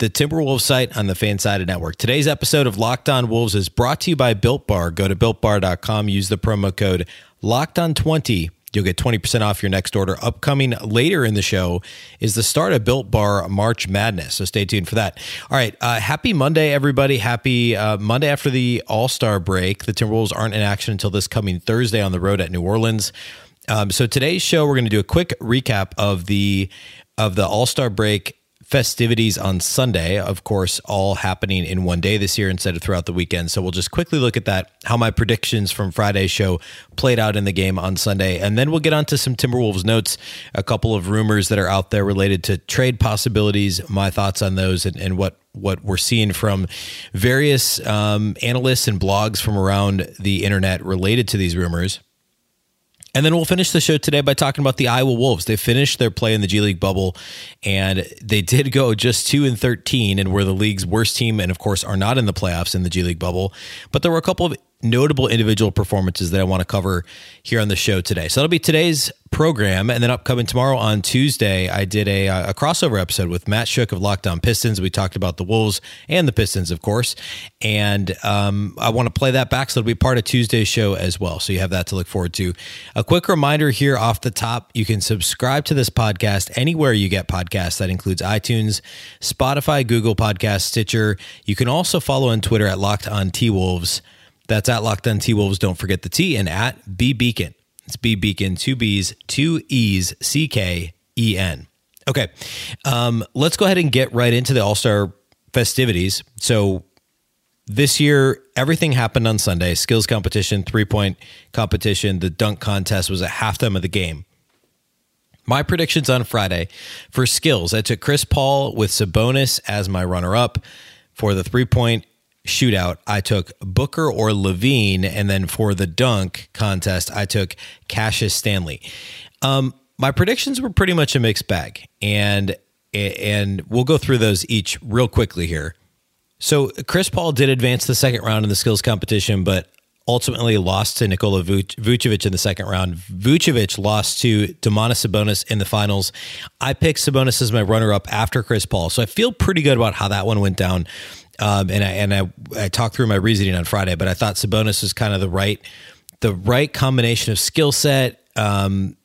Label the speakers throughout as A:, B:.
A: the Timberwolves site on the Fansided Network. Today's episode of Locked On Wolves is brought to you by Built Bar. Go to builtbar.com, use the promo code Locked On 20 You'll get 20% off your next order. Upcoming later in the show is the start of Built Bar March Madness. So stay tuned for that. All right. Uh, happy Monday, everybody. Happy uh, Monday after the All Star break. The Timberwolves aren't in action until this coming Thursday on the road at New Orleans. Um, so today's show, we're going to do a quick recap of the of the All Star break festivities on Sunday, of course, all happening in one day this year instead of throughout the weekend. So we'll just quickly look at that, how my predictions from Friday's show played out in the game on Sunday. And then we'll get on to some Timberwolves notes, a couple of rumors that are out there related to trade possibilities, my thoughts on those, and, and what what we're seeing from various um, analysts and blogs from around the internet related to these rumors. And then we'll finish the show today by talking about the Iowa Wolves. They finished their play in the G League bubble and they did go just 2 and 13 and were the league's worst team and of course are not in the playoffs in the G League bubble. But there were a couple of notable individual performances that I want to cover here on the show today. So that'll be today's program. And then upcoming tomorrow on Tuesday, I did a, a crossover episode with Matt Shook of Locked On Pistons. We talked about the Wolves and the Pistons, of course. And um, I want to play that back. So it'll be part of Tuesday's show as well. So you have that to look forward to. A quick reminder here off the top you can subscribe to this podcast anywhere you get podcasts. That includes iTunes, Spotify, Google Podcast, Stitcher. You can also follow on Twitter at Locked On T Wolves. That's at Locked On T Wolves. Don't forget the T and at B Beecken. It's B Beecken, two B's, two E's, C K E N. Okay. Um, let's go ahead and get right into the All Star festivities. So this year, everything happened on Sunday skills competition, three point competition. The dunk contest was at halftime of the game. My predictions on Friday for skills I took Chris Paul with Sabonis as my runner up. For the three point shootout, I took Booker or LaVine. and then for the dunk contest, I took Cassius Stanley. Um, my predictions were pretty much a mixed bag, and and we'll go through those each real quickly here. So Chris Paul did advance the second round in the skills competition, but ultimately lost to Nikola Vucevic in the second round. Vucevic lost to Domantas Sabonis in the finals. I picked Sabonis as my runner-up after Chris Paul, so I feel pretty good about how that one went down. Um, and I and I, I talked through my reasoning on Friday, but I thought Sabonis was kind of the right the right combination of skill set. Um,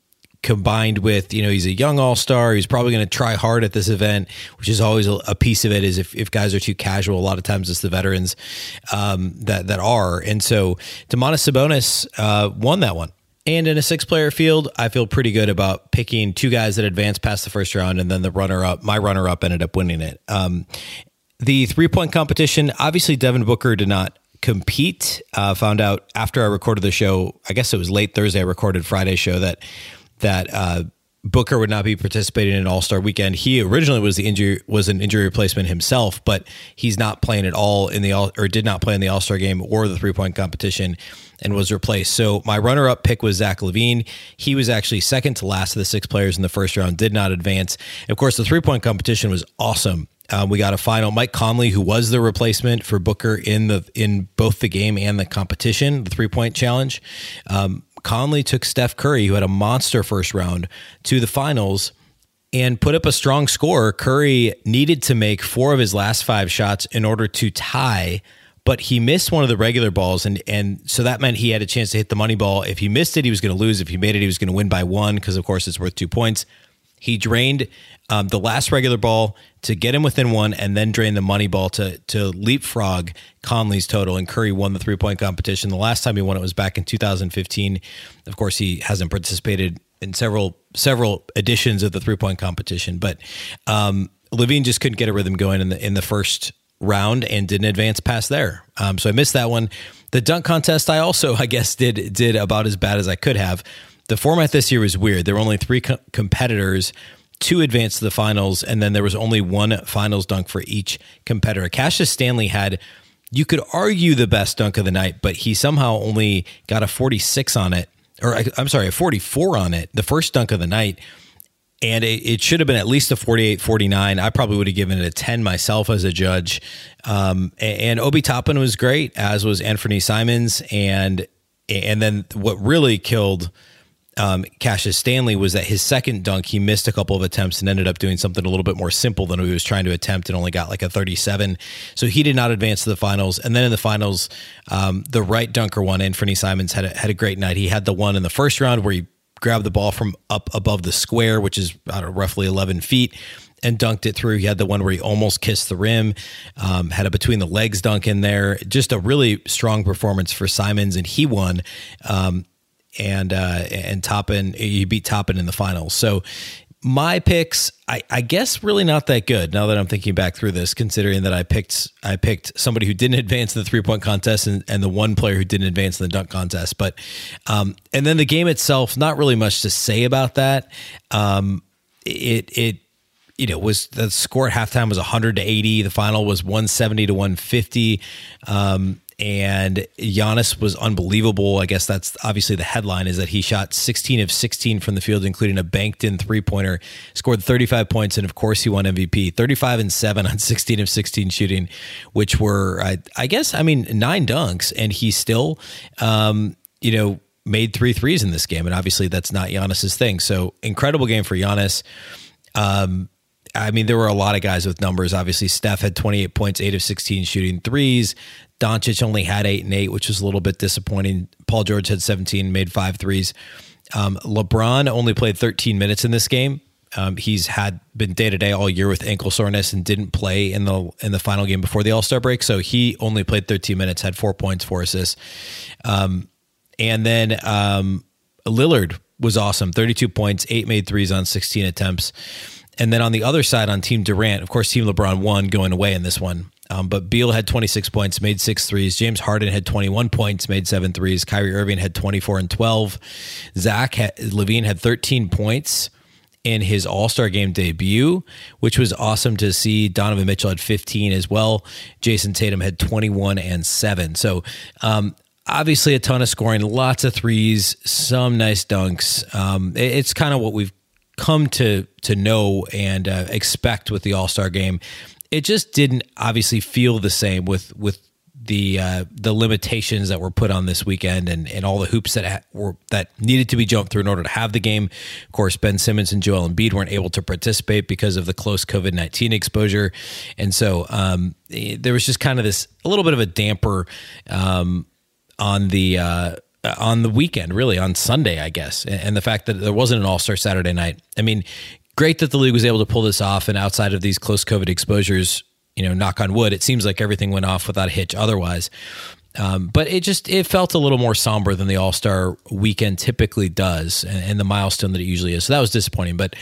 A: combined with you know he's a young all-star he's probably going to try hard at this event which is always a, a, piece of it is if, if guys are too casual a lot of times it's the veterans um, that that are and so Domantas Sabonis uh, won that one and in a six player field, I feel pretty good about picking two guys that advanced past the first round, and then the runner up, my runner up, ended up winning it. Um, the three point competition, obviously, Devin Booker did not compete. Uh, found out after I recorded the show, I guess it was late Thursday, I recorded Friday's show that that uh, Booker would not be participating in All Star Weekend. He originally was the injury was an injury replacement himself, but he's not playing at all in the all or did not play in the All Star game or the three point competition, and was replaced. So my runner up pick was Zach LaVine. He was actually second to last of the six players in the first round, did not advance. Of course, the three point competition was awesome. Um, we got a final. Mike Conley, who was the replacement for Booker in the in both the game and the competition, the three point challenge. Um, Conley took Steph Curry, who had a monster first round, to the finals and put up a strong score. Curry needed to make four of his last five shots in order to tie, but he missed one of the regular balls, and and so that meant he had a chance to hit the money ball. If he missed it, he was going to lose. If he made it, he was going to win by one because, of course, it's worth two points. He drained um, the last regular ball to get him within one, and then drain the money ball to to leapfrog Conley's total. And Curry won the three point competition. The last time he won it was back in 2015. Of course, he hasn't participated in several several editions of the three point competition, but um, LaVine just couldn't get a rhythm going in the in the first round and didn't advance past there. Um, so I missed that one. The dunk contest, I also I guess did did about as bad as I could have the format this year was weird. There were only three co- competitors to advance to the finals, and then there was only one finals dunk for each competitor. Cassius Stanley had you could argue the best dunk of the night, but he somehow only got a 46 on it, or I'm sorry, a 44 on it, the first dunk of the night. And it, it should have been at least a 48 49. I probably would have given it a 10 myself as a judge. Um, and, and Obi Toppin was great, as was Anthony Simons. And and then what really killed um, Cassius Stanley was that his second dunk, he missed a couple of attempts and ended up doing something a little bit more simple than he was trying to attempt and only got like a 37. So he did not advance to the finals. And then in the finals, um, the right dunker one, Anthony Simons, had a, had a great night. He had the one in the first round where he grabbed the ball from up above the square, which is know, roughly 11 feet and dunked it through. He had the one where he almost kissed the rim, um, had a between the legs dunk in there. Just a really strong performance for Simons, and he won. Um, and uh, and Toppin, he beat Toppin in the finals. So my picks, I, I, guess, really not that good. Now that I'm thinking back through this, considering that I picked I picked somebody who didn't advance in the three point contest and, and the one player who didn't advance in the dunk contest. But um, and then the game itself, not really much to say about that. Um, it it you know was the score at halftime was 100 to 80. The final was 170 to 150. Um, and Giannis was unbelievable. I guess that's obviously the headline is that he shot 16 of 16 from the field, including a banked in three pointer, scored 35 points, and of course he won MVP. 35 and seven on 16 of 16 shooting, which were I, I guess I mean nine dunks, and he still, um, you know, made three threes in this game, and obviously that's not Giannis's thing. So incredible game for Giannis. Um, I mean, there were a lot of guys with numbers. Obviously, Steph had 28 points, eight of 16 shooting threes. Doncic only had eight and eight, which was a little bit disappointing. Paul George had 17, made five threes. Um, LeBron only played 13 minutes in this game. Um, he's had been day to day all year with ankle soreness and didn't play in the in the final game before the All Star break. So he only played 13 minutes, had four points, four assists. Um, and then um, Lillard was awesome, 32 points, eight made threes on 16 attempts. And then on the other side, on Team Durant, of course, Team LeBron won going away in this one. Um, but Beal had 26 points, made six threes. James Harden had 21 points, made seven threes. Kyrie Irving had 24 and 12. Zach had, LaVine had 13 points in his All Star game debut, which was awesome to see. Donovan Mitchell had 15 as well. Jayson Tatum had 21 and seven. So, um, obviously, a ton of scoring, lots of threes, some nice dunks. Um, it's kind of what we've come to to know and uh, expect with the All Star game it just didn't obviously feel the same with with the uh, the limitations that were put on this weekend and, and all the hoops that ha- were that needed to be jumped through in order to have the game. Of course, Ben Simmons and Joel Embiid weren't able to participate because of the close COVID nineteen exposure, and so um, there was just kind of this a little bit of a damper um, on the. Uh, on the weekend, really on Sunday, I guess, and the fact that there wasn't an All Star Saturday night. I mean, great that the league was able to pull this off. And outside of these close COVID exposures, you know, knock on wood, it seems like everything went off without a hitch otherwise. Um, but it just it felt a little more somber than the All Star weekend typically does, and, and, the milestone that it usually is. So that was disappointing. But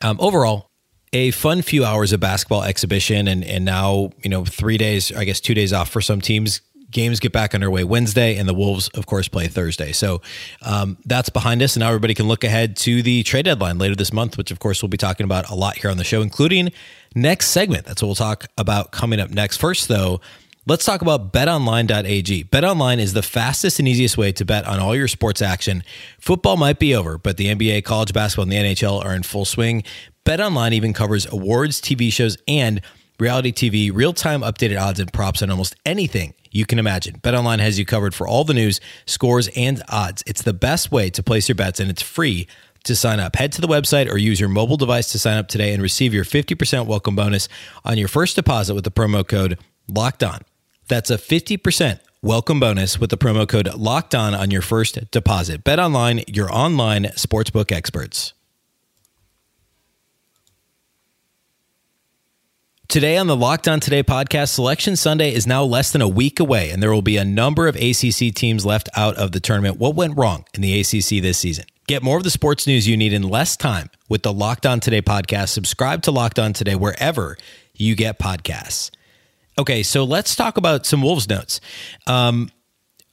A: um, overall, a fun few hours of basketball exhibition, and and now you know three days, I guess two days off for some teams games get back underway Wednesday, and the Wolves, of course, play Thursday. So um, that's behind us, and now everybody can look ahead to the trade deadline later this month, which, of course, we'll be talking about a lot here on the show, including next segment. That's what we'll talk about coming up next. First, though, let's talk about betonline.ag. BetOnline is the fastest and easiest way to bet on all your sports action. Football might be over, but the NBA, college basketball, and the NHL are in full swing. BetOnline even covers awards, TV shows, and reality TV, real time updated odds and props on almost anything you can imagine. BetOnline has you covered for all the news, scores, and odds. It's the best way to place your bets, and it's free to sign up. Head to the website or use your mobile device to sign up today and receive your 50% welcome bonus on your first deposit with the promo code LOCKED ON. That's a 50% welcome bonus with the promo code LOCKED ON on your first deposit. BetOnline, your online sportsbook experts. Today on the Locked On Today podcast, Selection Sunday is now less than a week away, and there will be a number of ACC teams left out of the tournament. What went wrong in the ACC this season? Get more of the sports news you need in less time with the Locked On Today podcast. Subscribe to Locked On Today wherever you get podcasts. Okay, so let's talk about some Wolves notes. Um,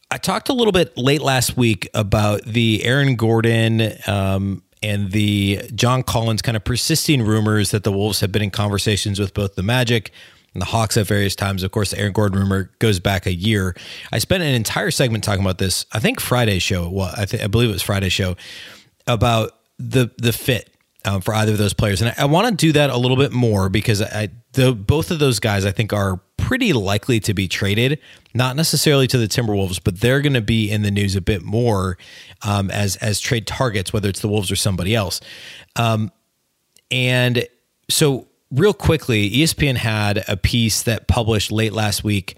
A: I talked a little bit late last week about the Aaron Gordon um, and the John Collins kind of persisting rumors that the Wolves have been in conversations with both the Magic and the Hawks at various times. Of course, the Aaron Gordon rumor goes back a year. I spent an entire segment talking about this. I think Friday show. Well, I, th- I believe it was Friday show about the the fit um, for either of those players, and I, I want to do that a little bit more because I the both of those guys I think are pretty likely to be traded, not necessarily to the Timberwolves, but they're going to be in the news a bit more um, as as trade targets, whether it's the Wolves or somebody else. Um, and so, real quickly, ESPN had a piece that published late last week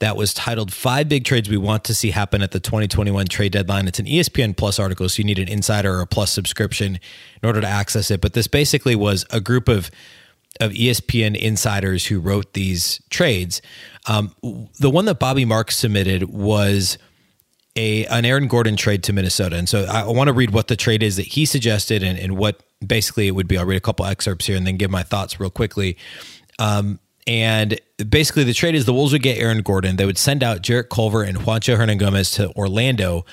A: that was titled Five Big Trades We Want to See Happen at the 2021 Trade Deadline. It's an ESPN Plus article, so you need an insider or a plus subscription in order to access it. But this basically was a group of of ESPN insiders who wrote these trades. Um, the one that Bobby Marks submitted was a an Aaron Gordon trade to Minnesota, and so I want to read what the trade is that he suggested and, and what basically it would be. I'll read a couple excerpts here and then give my thoughts real quickly. Um, and basically, the trade is the Wolves would get Aaron Gordon. They would send out Jarrett Culver and Juancho Hernangomez to Orlando.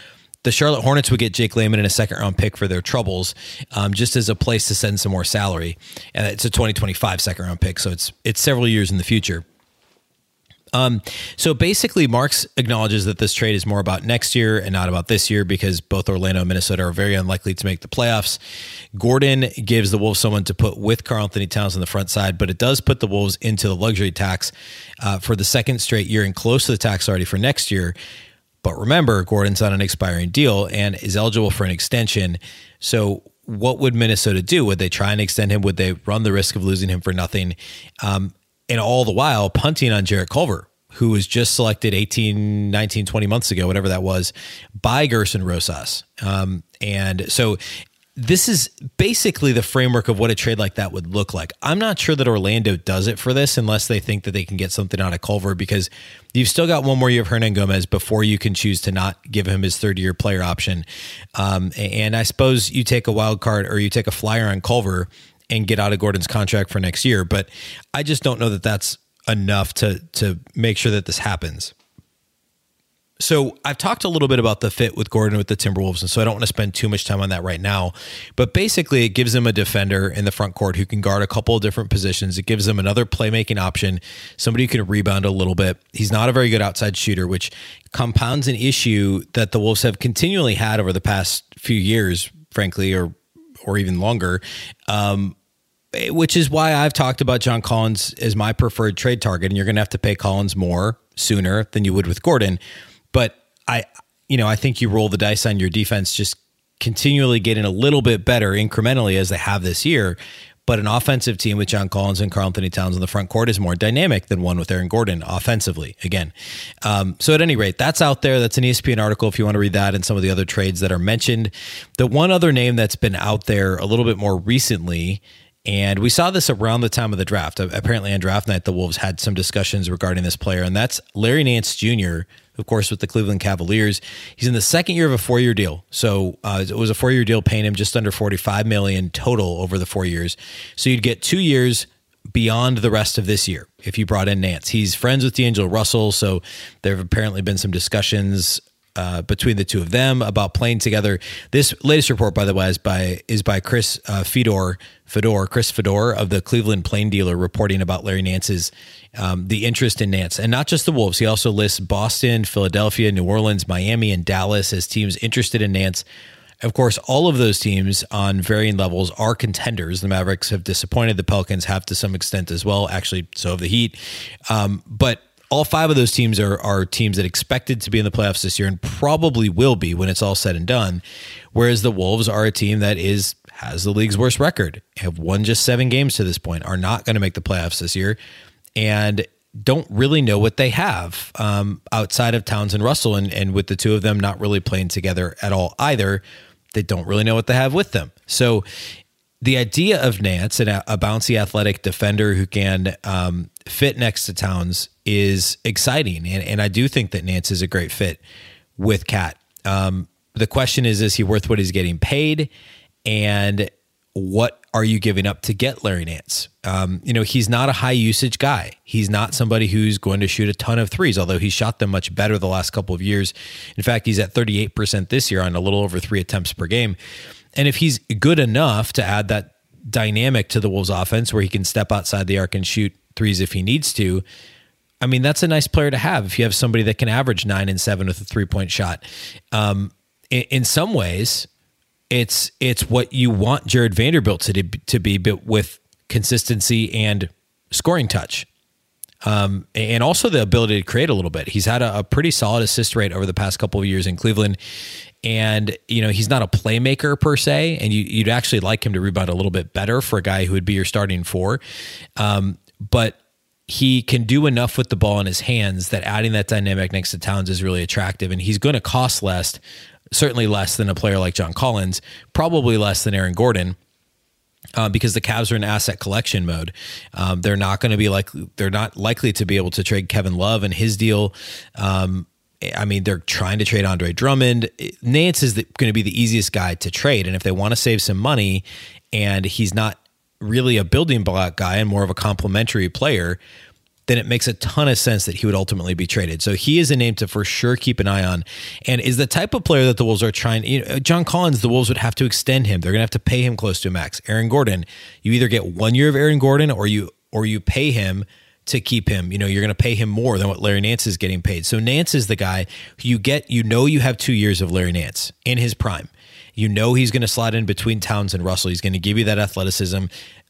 A: The Charlotte Hornets would get Jake Layman in a second round pick for their troubles, um, just as a place to send some more salary. And it's a 2025 second round pick, so it's it's several years in the future. Um, so basically, Marks acknowledges that this trade is more about next year and not about this year because both Orlando and Minnesota are very unlikely to make the playoffs. Gordon gives the Wolves someone to put with Karl-Anthony Towns on the front side, but it does put the Wolves into the luxury tax uh, for the second straight year and close to the tax already for next year. But remember, Gordon's on an expiring deal and is eligible for an extension. So what would Minnesota do? Would they try and extend him? Would they run the risk of losing him for nothing? Um, and all the while punting on Jarrett Culver, who was just selected 18, 19, 20 months ago, whatever that was, by Gersson Rosas. Um, and so this is basically the framework of what a trade like that would look like. I'm not sure that Orlando does it for this unless they think that they can get something out of Culver because you've still got one more year of Hernangomez before you can choose to not give him his third year player option. Um, and I suppose you take a wild card or you take a flyer on Culver and get out of Gordon's contract for next year. But I just don't know that that's enough to to make sure that this happens. So I've talked a little bit about the fit with Gordon with the Timberwolves, and so I don't want to spend too much time on that right now. But basically, it gives them a defender in the front court who can guard a couple of different positions. It gives them another playmaking option, somebody who can rebound a little bit. He's not a very good outside shooter, which compounds an issue that the Wolves have continually had over the past few years, frankly, or or even longer. Um, which is why I've talked about John Collins as my preferred trade target, and you're going to have to pay Collins more sooner than you would with Gordon. I, you know, I think you roll the dice on your defense just continually getting a little bit better incrementally as they have this year. But an offensive team with John Collins and Karl-Anthony Towns in the front court is more dynamic than one with Aaron Gordon offensively. Again, um, so at any rate, that's out there. That's an ESPN article if you want to read that and some of the other trades that are mentioned. The one other name that's been out there a little bit more recently and we saw this around the time of the draft. Apparently, on draft night, the Wolves had some discussions regarding this player, and that's Larry Nance Jr., of course, with the Cleveland Cavaliers. He's in the second year of a four-year deal. So uh, it was a four-year deal, paying him just under forty-five million total over the four years. So you'd get two years beyond the rest of this year if you brought in Nance. He's friends with D'Angelo Russell, so there have apparently been some discussions uh, between the two of them about playing together. This latest report, by the way, is by is by Chris uh, Fedor, Fedor, Chris Fedor of the Cleveland Plain Dealer, reporting about Larry Nance's um, the interest in Nance, and not just the Wolves. He also lists Boston, Philadelphia, New Orleans, Miami, and Dallas as teams interested in Nance. Of course, all of those teams on varying levels are contenders. The Mavericks have disappointed. The Pelicans have to some extent as well. Actually, so have the Heat. Um, but all five of those teams are are teams that expected to be in the playoffs this year and probably will be when it's all said and done. Whereas the Wolves are a team that is has the league's worst record, have won just seven games to this point, are not going to make the playoffs this year, and don't really know what they have um, outside of Towns and Russell, and, and with the two of them not really playing together at all either. They don't really know what they have with them. So the idea of Nance and a, bouncy athletic defender who can um, fit next to Towns is exciting. And, and I do think that Nance is a great fit with KAT. Um, the question is, is he worth what he's getting paid? And what are you giving up to get Larry Nance? Um, you know, he's not a high usage guy. He's not somebody who's going to shoot a ton of threes, although he's shot them much better the last couple of years. In fact, he's at 38% this year on a little over three attempts per game. And if he's good enough to add that dynamic to the Wolves offense where he can step outside the arc and shoot threes if he needs to. I mean, that's a nice player to have if you have somebody that can average nine and seven with a three point shot. Um, in, in, some ways, it's it's what you want Jarred Vanderbilt to to be, but with consistency and scoring touch. Um, and also the ability to create a little bit. He's had a, a, pretty solid assist rate over the past couple of years in Cleveland, and you know he's not a playmaker per se. And you, would actually like him to rebound a little bit better for a guy who would be your starting four. Um, but he can do enough with the ball in his hands that adding that dynamic next to Towns is really attractive, and he's going to cost less, certainly less than a player like John Collins, probably less than Aaron Gordon. Uh, because the Cavs are in asset collection mode, um, they're not going to be like they're not likely to be able to trade Kevin Love and his deal. Um, I mean, they're trying to trade Andre Drummond. Nance is going to be the easiest guy to trade, and if they want to save some money, and he's not really a building block guy and more of a complementary player, then it makes a ton of sense that he would ultimately be traded. So he is a name to for sure keep an eye on, and is the type of player that the Wolves are trying. You know, John Collins, the Wolves would have to extend him. They're going to have to pay him close to a max. Aaron Gordon, you either get one year of Aaron Gordon or you or you pay him to keep him. You know, you're going to pay him more than what Larry Nance is getting paid. So Nance is the guy you get. You know, you have two years of Larry Nance in his prime. You know he's going to slide in between Towns and Russell. He's going to give you that athleticism,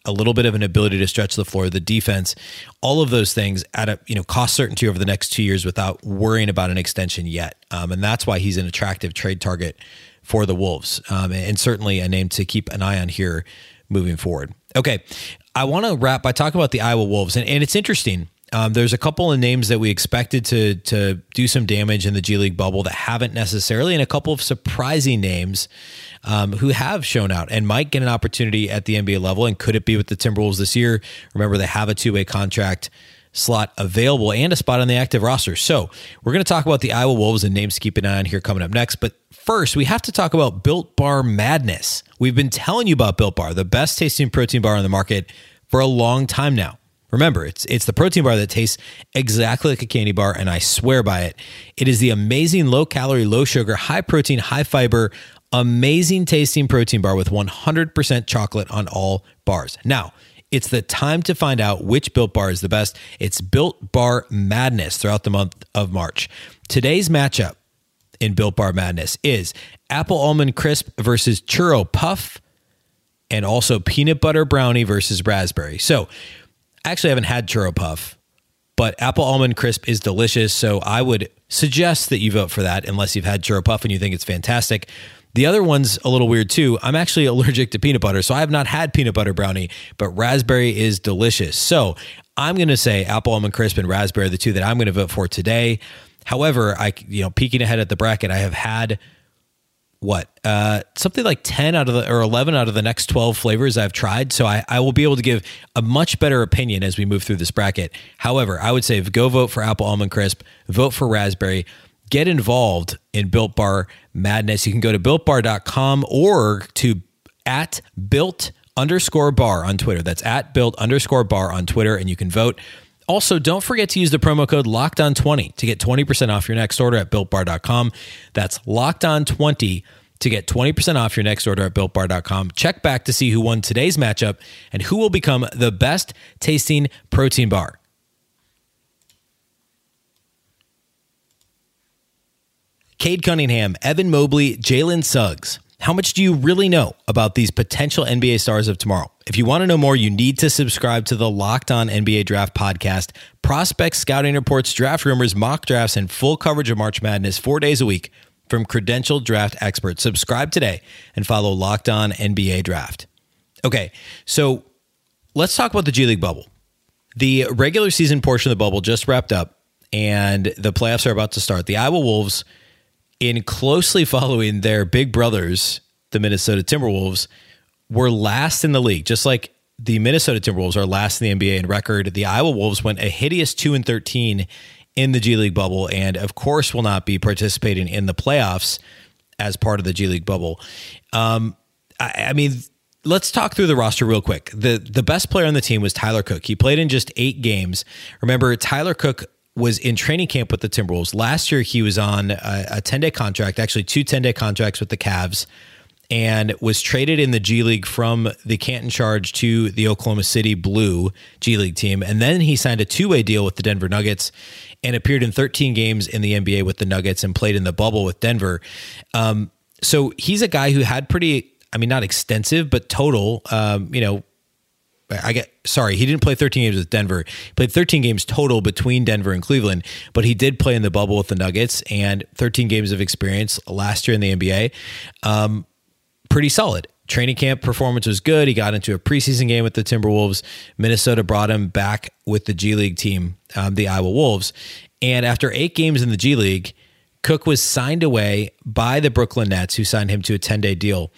A: a little bit of an ability to stretch the floor, the defense, all of those things at a you know cost certainty over the next two years without worrying about an extension yet. Um, and that's why he's an attractive trade target for the Wolves, um, and certainly a name to keep an eye on here moving forward. Okay, I want to wrap by talking about the Iowa Wolves, and, and it's interesting um, there's a couple of names that we expected to to do some damage in the G League bubble that haven't necessarily, and a couple of surprising names um, who have shown out and might get an opportunity at the NBA level. And could it be with the Timberwolves this year? Remember, they have a two way contract slot available and a spot on the active roster. So we're going to talk about the Iowa Wolves and names to keep an eye on here coming up next. But first, we have to talk about Built Bar Madness. We've been telling you about Built Bar, the best tasting protein bar on the market for a long time now. Remember, it's it's the protein bar that tastes exactly like a candy bar, and I swear by it. It is the amazing low calorie, low sugar, high protein, high fiber, amazing tasting protein bar with 100% chocolate on all bars. Now, it's the time to find out which Built Bar is the best. It's Built Bar Madness throughout the month of March. Today's matchup in Built Bar Madness is Apple Almond Crisp versus Churro Puff, and also Peanut Butter Brownie versus Raspberry. So, actually I haven't had churro puff, but apple almond crisp is delicious. So I would suggest that you vote for that unless you've had churro puff and you think it's fantastic. The other one's a little weird too. I'm actually allergic to peanut butter, so I have not had peanut butter brownie, but raspberry is delicious. So I'm going to say apple almond crisp and raspberry, are the two that I'm going to vote for today. However, I you know peeking ahead at the bracket, I have had what uh, something like 10 out of the or 11 out of the next 12 flavors I've tried. So I, I will be able to give a much better opinion as we move through this bracket. However, I would say go vote for apple almond crisp, vote for raspberry, get involved in Built Bar madness. You can go to builtbar.com or to at built underscore bar on Twitter. That's at built underscore bar on Twitter, and you can vote. Also, don't forget to use the promo code locked on 20 to get 20% off your next order at builtbar.com. That's locked on 20 to get 20% off your next order at builtbar.com. Check back to see who won today's matchup and who will become the best tasting protein bar. Cade Cunningham, Evan Mobley, Jalen Suggs. How much do you really know about these potential NBA stars of tomorrow? If you want to know more, you need to subscribe to the Locked On NBA Draft podcast. Prospects, scouting reports, draft rumors, mock drafts, and full coverage of March Madness four days a week from credentialed draft experts. Subscribe today and follow Locked On NBA Draft. Okay, so let's talk about the G League bubble. The regular season portion of the bubble just wrapped up, and the playoffs are about to start. The Iowa Wolves – in closely following their big brothers, the Minnesota Timberwolves, were last in the league, just like the Minnesota Timberwolves are last in the NBA in record. The Iowa Wolves went a hideous 2 and 13 in the G League bubble and of course will not be participating in the playoffs as part of the G League bubble. Um, I, I mean, let's talk through the roster real quick. The the best player on the team was Tyler Cook. He played in just 8 games. Remember Tyler Cook was in training camp with the Timberwolves. Last year, he was on a 10 day contract, actually, two 10 day contracts with the Cavs. and was traded in the G League from the Canton Charge to the Oklahoma City Blue G League team. And then he signed a two way deal with the Denver Nuggets and appeared in 13 games in the NBA with the Nuggets and played in the bubble with Denver. Um, so he's a guy who had pretty, I mean, not extensive, but total, um, you know, I get sorry, he didn't play 13 games with Denver. He played 13 games total between Denver and Cleveland, but he did play in the bubble with the Nuggets and 13 games of experience last year in the NBA. Um, pretty solid. Training camp performance was good. He got into a preseason game with the Timberwolves. Minnesota brought him back with the G League team, um, the Iowa Wolves. And after eight games in the G League, Cook was signed away by the Brooklyn Nets, who signed him to a 10 day deal.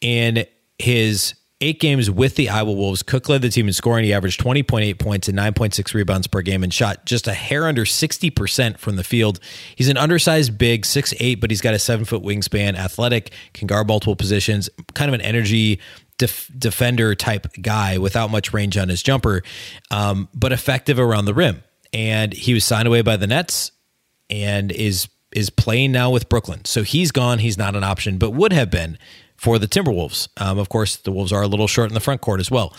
A: In his eight games with the Iowa Wolves, Cook led the team in scoring. He averaged 20.8 points and 9.6 rebounds per game and shot just a hair under 60% from the field. He's an undersized big, 6'8, but he's got a seven foot wingspan, athletic, can guard multiple positions, kind of an energy def- defender type guy without much range on his jumper, um, but effective around the rim. And he was signed away by the Nets and is is playing now with Brooklyn. So he's gone. He's not an option, but would have been for the Timberwolves. Um, of course, the Wolves are a little short in the front court as well.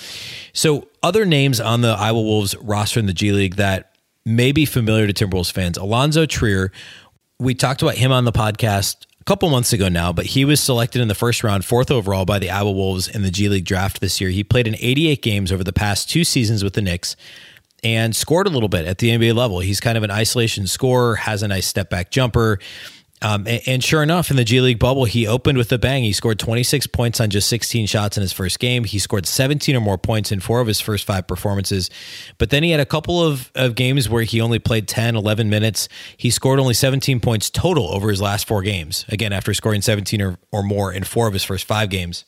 A: So, other names on the Iowa Wolves roster in the G League that may be familiar to Timberwolves fans Alonzo Trier. We talked about him on the podcast a couple months ago now, but he was selected in the first round, fourth overall by the Iowa Wolves in the G League draft this year. He played in 88 games over the past two seasons with the Knicks and scored a little bit at the NBA level. He's kind of an isolation scorer, has a nice step back jumper. Um, and, and, sure enough, in the G League bubble, he opened with a bang. He scored 26 points on just 16 shots in his first game. He scored 17 or more points in four of his first five performances. But then he had a couple of, of games where he only played 10, 11 minutes. He scored only 17 points total over his last four games. Again, after scoring 17 or, or more in four of his first five games.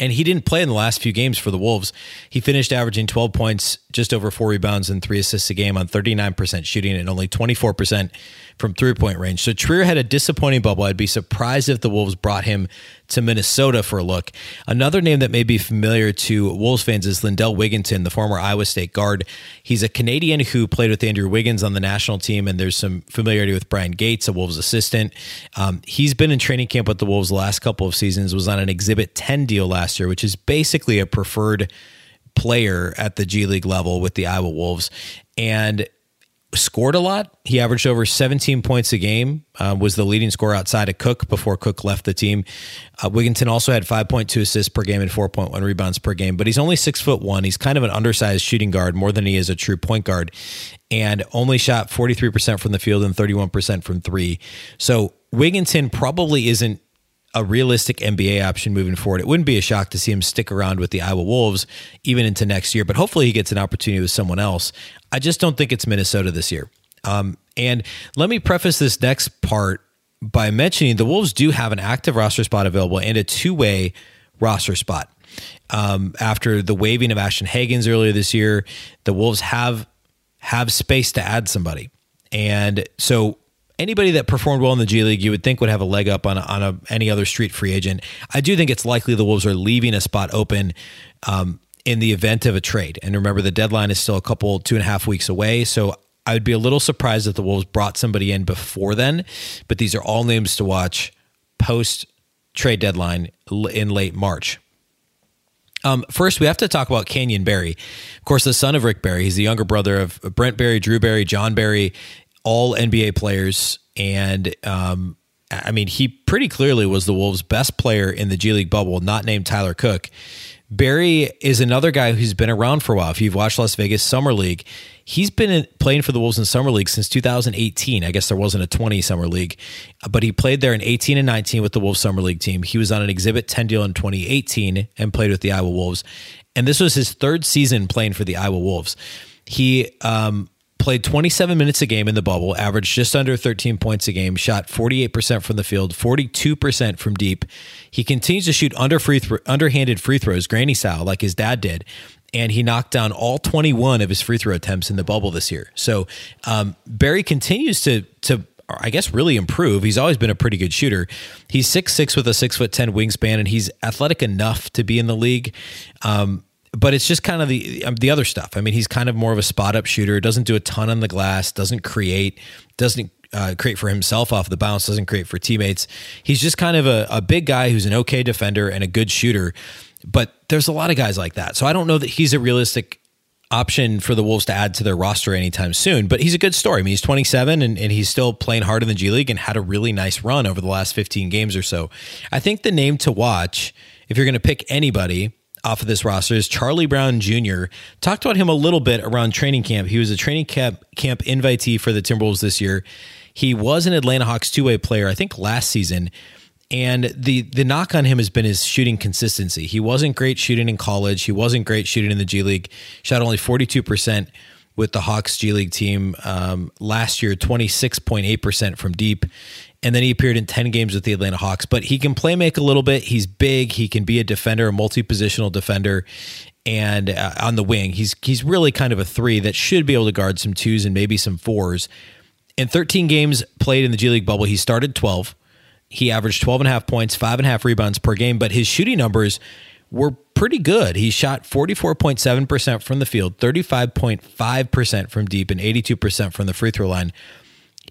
A: And he didn't play in the last few games for the Wolves. He finished averaging 12 points, just over four rebounds, and three assists a game on 39% shooting and only 24% from three point range. So Trier had a disappointing bubble. I'd be surprised if the Wolves brought him to Minnesota for a look. Another name that may be familiar to Wolves fans is Lindell Wigginton, the former Iowa State guard. He's a Canadian who played with Andrew Wiggins on the national team, and there's some familiarity with Bryan Gates, a Wolves assistant. Um, he's been in training camp with the Wolves the last couple of seasons, was on an Exhibit 10 deal last year, which is basically a preferred player at the G League level with the Iowa Wolves. And scored a lot. He averaged over 17 points a game, uh, was the leading scorer outside of Cook before Cook left the team. Uh, Wigginton also had 5.2 assists per game and 4.1 rebounds per game, but he's only six foot one. He's kind of an undersized shooting guard more than he is a true point guard and only shot 43% from the field and 31% from three. So Wigginton probably isn't a realistic NBA option moving forward. It wouldn't be a shock to see him stick around with the Iowa Wolves even into next year, but hopefully he gets an opportunity with someone else. I just don't think it's Minnesota this year. Um, and let me preface this next part by mentioning the Wolves do have an active roster spot available and a two way roster spot. Um, after the waiving of Ashton Hagans earlier this year, the Wolves have have space to add somebody. And so anybody that performed well in the G League, you would think would have a leg up on a, on a, any other street free agent. I do think it's likely the Wolves are leaving a spot open um, in the event of a trade. And remember, the deadline is still a couple two and a half weeks away, so I would be a little surprised if the Wolves brought somebody in before then. But these are all names to watch post trade deadline in late March. Um, first, we have to talk about Canyon Barry. Of course, the son of Rick Barry. He's the younger brother of Brent Barry, Drew Barry, Jon Barry all NBA players, and um, I mean, he pretty clearly was the Wolves' best player in the G League bubble, not named Tyler Cook. Barry is another guy who's been around for a while. If you've watched Las Vegas Summer League, he's been in, playing for the Wolves in Summer League since 2018. I guess there wasn't a 20 Summer League, but he played there in 18 and 19 with the Wolves Summer League team. He was on an Exhibit 10 deal in 2018 and played with the Iowa Wolves. And this was his third season playing for the Iowa Wolves. He um, played 27 minutes a game in the bubble, averaged just under 13 points a game, shot 48% from the field, 42% from deep. He continues to shoot under free th- underhanded free throws, granny style, like his dad did. And he knocked down all 21 of his free throw attempts in the bubble this year. So um, Barry continues to to I guess really improve. He's always been a pretty good shooter. He's six six with a six foot ten wingspan, and he's athletic enough to be in the league. Um, but it's just kind of the um, the other stuff. I mean, he's kind of more of a spot up shooter. Doesn't do a ton on the glass. Doesn't create. Doesn't uh, create for himself off the bounce, doesn't create for teammates. He's just kind of a, a big guy who's an okay defender and a good shooter. But there's a lot of guys like that. So I don't know that he's a realistic option for the Wolves to add to their roster anytime soon. But he's a good story. I mean, he's 27 and, and he's still playing hard in the G League and had a really nice run over the last 15 games or so. I think the name to watch, if you're going to pick anybody, off of this roster is Charlie Brown Jr. Talked about him a little bit around training camp. He was a training camp camp invitee for the Timberwolves this year. He was an Atlanta Hawks two way player, I think, last season. And the the knock on him has been his shooting consistency. He wasn't great shooting in college. He wasn't great shooting in the G League. Shot only forty two percent with the Hawks G League team um, last year, twenty six point eight percent from deep. And then he appeared in 10 games with the Atlanta Hawks. But he can play make a little bit. He's big. He can be a defender, a multi positional defender. And uh, on the wing, he's he's really kind of a three that should be able to guard some twos and maybe some fours. In 13 games played in the G League bubble, he started 12. He averaged 12 and a half points, five and a half rebounds per game, but his shooting numbers were pretty good. He shot 44.7% from the field, 35.5% from deep, and 82% from the free throw line.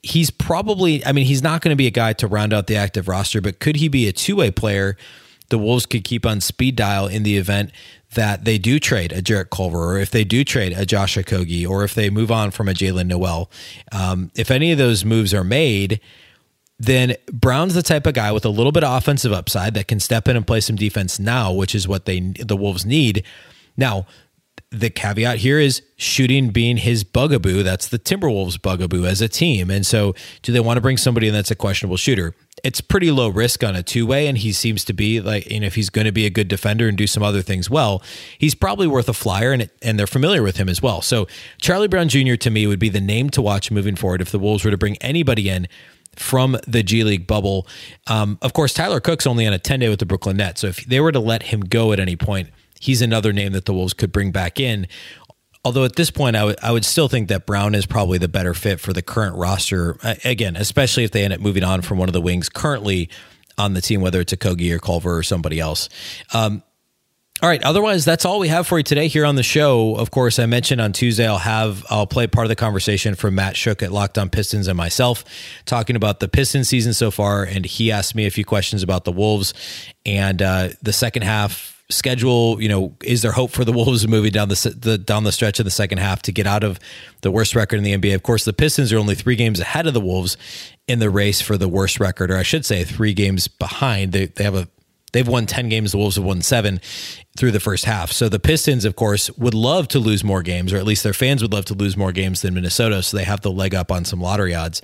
A: He's probably, I mean, he's not going to be a guy to round out the active roster, but could he be a two way player the Wolves could keep on speed dial in the event that they do trade a Jarrett Culver, or if they do trade a Josh Okogie, or if they move on from a Jaylen Nowell? Um, if any of those moves are made, then Brown's the type of guy with a little bit of offensive upside that can step in and play some defense now, which is what they the Wolves need. Now, the caveat here is shooting being his bugaboo. That's the Timberwolves bugaboo as a team. And so, do they want to bring somebody in that's a questionable shooter? It's pretty low risk on a two way, and he seems to be like, you know, if he's going to be a good defender and do some other things well, he's probably worth a flyer, and and they're familiar with him as well. So, Charlie Brown Jr. to me would be the name to watch moving forward if the Wolves were to bring anybody in from the G League bubble. Um, of course, Tyler Cook's only on a 10 day with the Brooklyn Nets. So if they were to let him go at any point, he's another name that the Wolves could bring back in. Although at this point, I would still think that Brown is probably the better fit for the current roster. Again, especially if they end up moving on from one of the wings currently on the team, whether it's Okogie or Culver or somebody else. Um, all right. Otherwise, that's all we have for you today here on the show. Of course, I mentioned on Tuesday I'll have I'll play part of the conversation from Matt Shook at Locked On Pistons and myself talking about the Pistons season so far, and he asked me a few questions about the Wolves and uh, the second half schedule. You know, is there hope for the Wolves moving down the, the down the stretch in the second half to get out of the worst record in the NBA? Of course, the Pistons are only three games ahead of the Wolves in the race for the worst record, or I should say, three games behind. They they have a They've won 10 games. The Wolves have won seven through the first half. So the Pistons, of course, would love to lose more games, or at least their fans would love to lose more games than Minnesota. So they have the leg up on some lottery odds.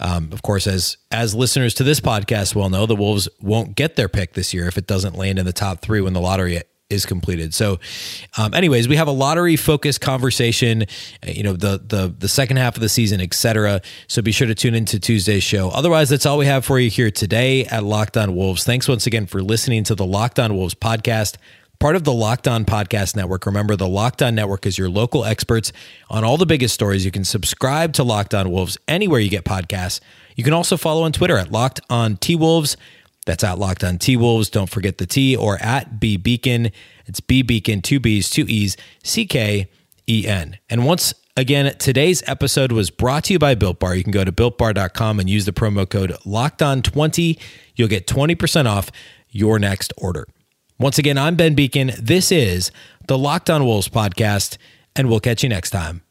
A: Um, of course, as as listeners to this podcast well know, the Wolves won't get their pick this year if it doesn't land in the top three when the lottery is completed. So, um, anyways, we have a lottery focused conversation. Uh, you know, the the the second half of the season, etc. So be sure to tune into Tuesday's show. Otherwise, that's all we have for you here today at Locked On Wolves. Thanks once again for listening to the Locked On Wolves podcast. Part of the Locked On Podcast Network. Remember, the Locked On Network is your local experts on all the biggest stories. You can subscribe to Locked On Wolves anywhere you get podcasts. You can also follow on Twitter at Locked On T Wolves. That's at Locked On T Wolves. Don't forget the T or at B Beecken. It's B Beecken, two B's, two E's, C K E N. And once again, today's episode was brought to you by Built Bar. You can go to builtbar.com and use the promo code Locked On 20 You'll get 20% off your next order. Once again, I'm Ben Beecken. This is the Locked On Wolves podcast, and we'll catch you next time.